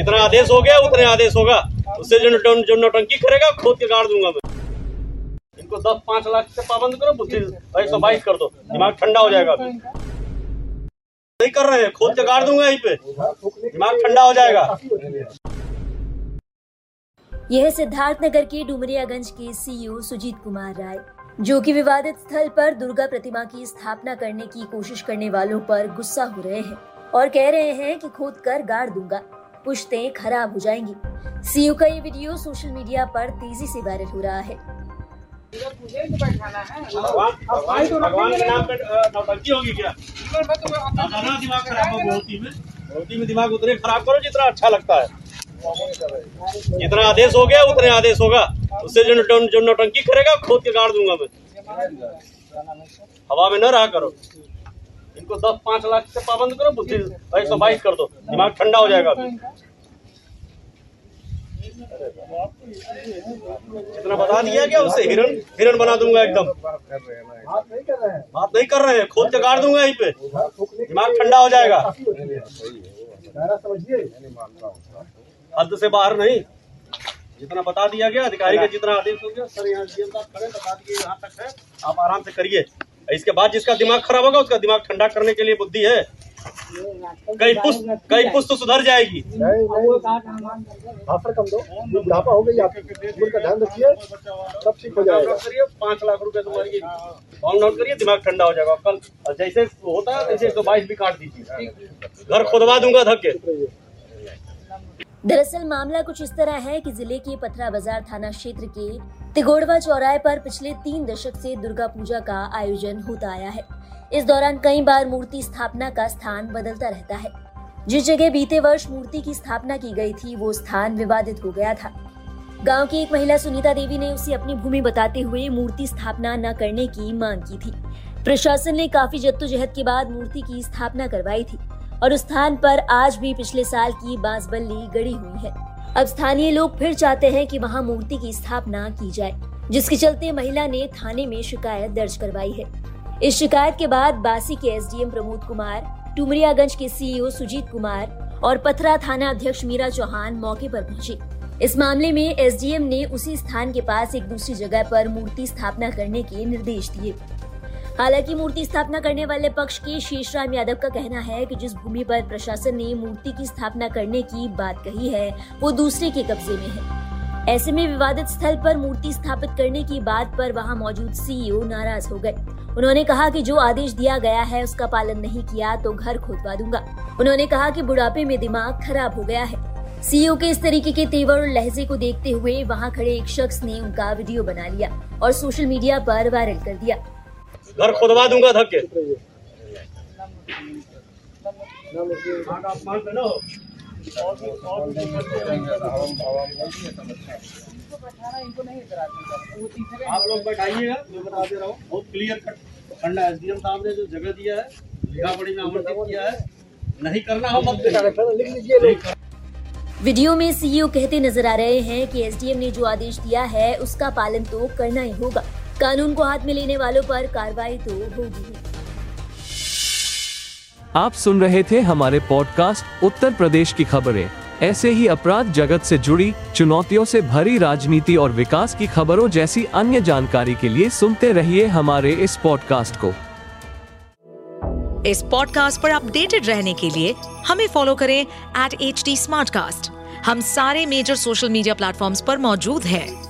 जितना आदेश हो गया, उतने आदेश होगा। उससे जो जो नौटंकी करेगा, खोद के गाड़ दूँगा मैं। इनको दस, पाँच लाख से पाबंद करो, बुद्धि बाईस कर दो। दिमाग ठंडा हो जाएगा नहीं कर रहे हैं, खोद के गाड़ दूँगा यहीं पे। दिमाग ठंडा हो जाएगा। यह सिद्धार्थनगर के डुमरियागंज के सीईओ सुजीत कुमार राय, जो कि विवादित स्थल पर दुर्गा प्रतिमा की स्थापना करने की कोशिश करने वालों पर गुस्सा हो रहे हैं और कह रहे हैं कि खोद कर गाड़ दूँगा। पुश्तें खराब हो जाएँगी। सीईओ का ये वीडियो सोशल मीडिया पर तेज़ी से वायरल हो रहा है। दिमाग में दिमाग उतने खराब करो जितना अच्छा लगता है। जितना आदेश हो गया, उतने आदेश होगा। उससे जो जो नौटंकी करेगा, खोद के गाड़ दूँगा मैं। हवा में न रहा करो। इनको दस, पाँच लाख से पाबंद करो, बुद्धि एक सौ बाईस कर दो, दिमाग ठंडा हो जाएगा अभी। इतना बता दिया क्या उससे हिरन हिरन बना दूँगा एकदम। बात नहीं कर रहे हैं, खोद के गाड़ दूँगा यहीं पे। दिमाग ठंडा हो जाएगा। हद से बाहर नहीं। जितना बता दिया गया, अधिकारी का जितना आदेश हो गया, सर यहाँ डीएम साहब खड़े, बता दिए यहाँ तक है। आप आराम से करिए। इसके बाद जिसका दिमाग खराब होगा उसका दिमाग ठंडा करने के लिए बुद्धि है। कई पुस्त कई पुस्त सुधर जाएगी। भाषण कम दो। बुढ़ापा हो गई आपकी का ध्यान रखिए। सब ठीक हो जाएगा। करिए पाँच लाख रुपए तुम्हारी। फार्म नोट करिए दिमाग ठंडा हो जाएगा। कल जैसे होता है तैसे एक सौ बाईस भी काट दीजिए। घर खुदवा दूँगा धक्के। दरअसल मामला कुछ इस तरह है कि ज़िले के पथरा बाज़ार थाना क्षेत्र के तिगोड़वा चौराहे पर पिछले तीन दशक से दुर्गा पूजा का आयोजन होता आया है। इस दौरान कई बार मूर्ति स्थापना का स्थान बदलता रहता है। जिस जगह बीते वर्ष मूर्ति की स्थापना की गई थी, वो स्थान विवादित हो गया था। गाँव की एक महिला सुनीता देवी ने उसे अपनी भूमि बताते हुए मूर्ति स्थापना न करने की मांग की थी। प्रशासन ने काफ़ी जद्दोजहद के बाद मूर्ति की स्थापना करवाई थी। और उस स्थान पर आज भी पिछले साल की बाँस बल्ली गड़ी हुई है। अब स्थानीय लोग फिर चाहते हैं कि वहाँ मूर्ति की स्थापना की जाए, जिसके चलते महिला ने थाने में शिकायत दर्ज करवाई है। इस शिकायत के बाद बासी के एसडीएम प्रमोद कुमार, टुमरियागंज के सीईओ सुजीत कुमार और पथरा थाना अध्यक्ष मीरा चौहान मौके पर पहुँचे। इस मामले में एसडीएम ने उसी स्थान के पास एक दूसरी जगह पर मूर्ति स्थापना करने के निर्देश दिए। हालाँकि मूर्ति स्थापना करने वाले पक्ष के शेषराम यादव का कहना है कि जिस भूमि पर प्रशासन ने मूर्ति की स्थापना करने की बात कही है, वो दूसरे के कब्जे में है। ऐसे में विवादित स्थल पर मूर्ति स्थापित करने की बात पर वहाँ मौजूद सीईओ नाराज़ हो गए। उन्होंने कहा कि जो आदेश दिया गया है, उसका पालन नहीं किया तो घर खोदवा दूँगा। उन्होंने कहा कि बुढ़ापे में दिमाग खराब हो गया है। सीईओ के इस तरीके के तेवर और लहजे को देखते हुए वहाँ खड़े एक शख्स ने उनका वीडियो बना लिया और सोशल मीडिया पर वायरल कर दिया। घर खुदवा दूँगा धक्के। आप लोग बैठाइएगा मैं बता दे रहा हूँ। बहुत क्लियर कट ठंडा एसडीएम साहब ने जो जगह दिया है लिखा पड़ी में आमंत्रित किया है नहीं करना हो लोग वीडियो में सीईओ कहते नज़र आ रहे हैं कि एसडीएम ने जो आदेश दिया है उसका पालन तो करना ही होगा। कानून को हाथ में लेने वालों पर कार्रवाई तो होगी। आप सुन रहे थे हमारे पॉडकास्ट उत्तर प्रदेश की खबरें। ऐसे ही अपराध जगत से जुड़ी चुनौतियों से भरी राजनीति और विकास की खबरों जैसी अन्य जानकारी के लिए सुनते रहिए हमारे इस पॉडकास्ट को। इस पॉडकास्ट पर अपडेटेड रहने के लिए हमें फॉलो करें एट एच हम सारे मेजर सोशल मीडिया प्लेटफॉर्म्स पर मौजूद हैं।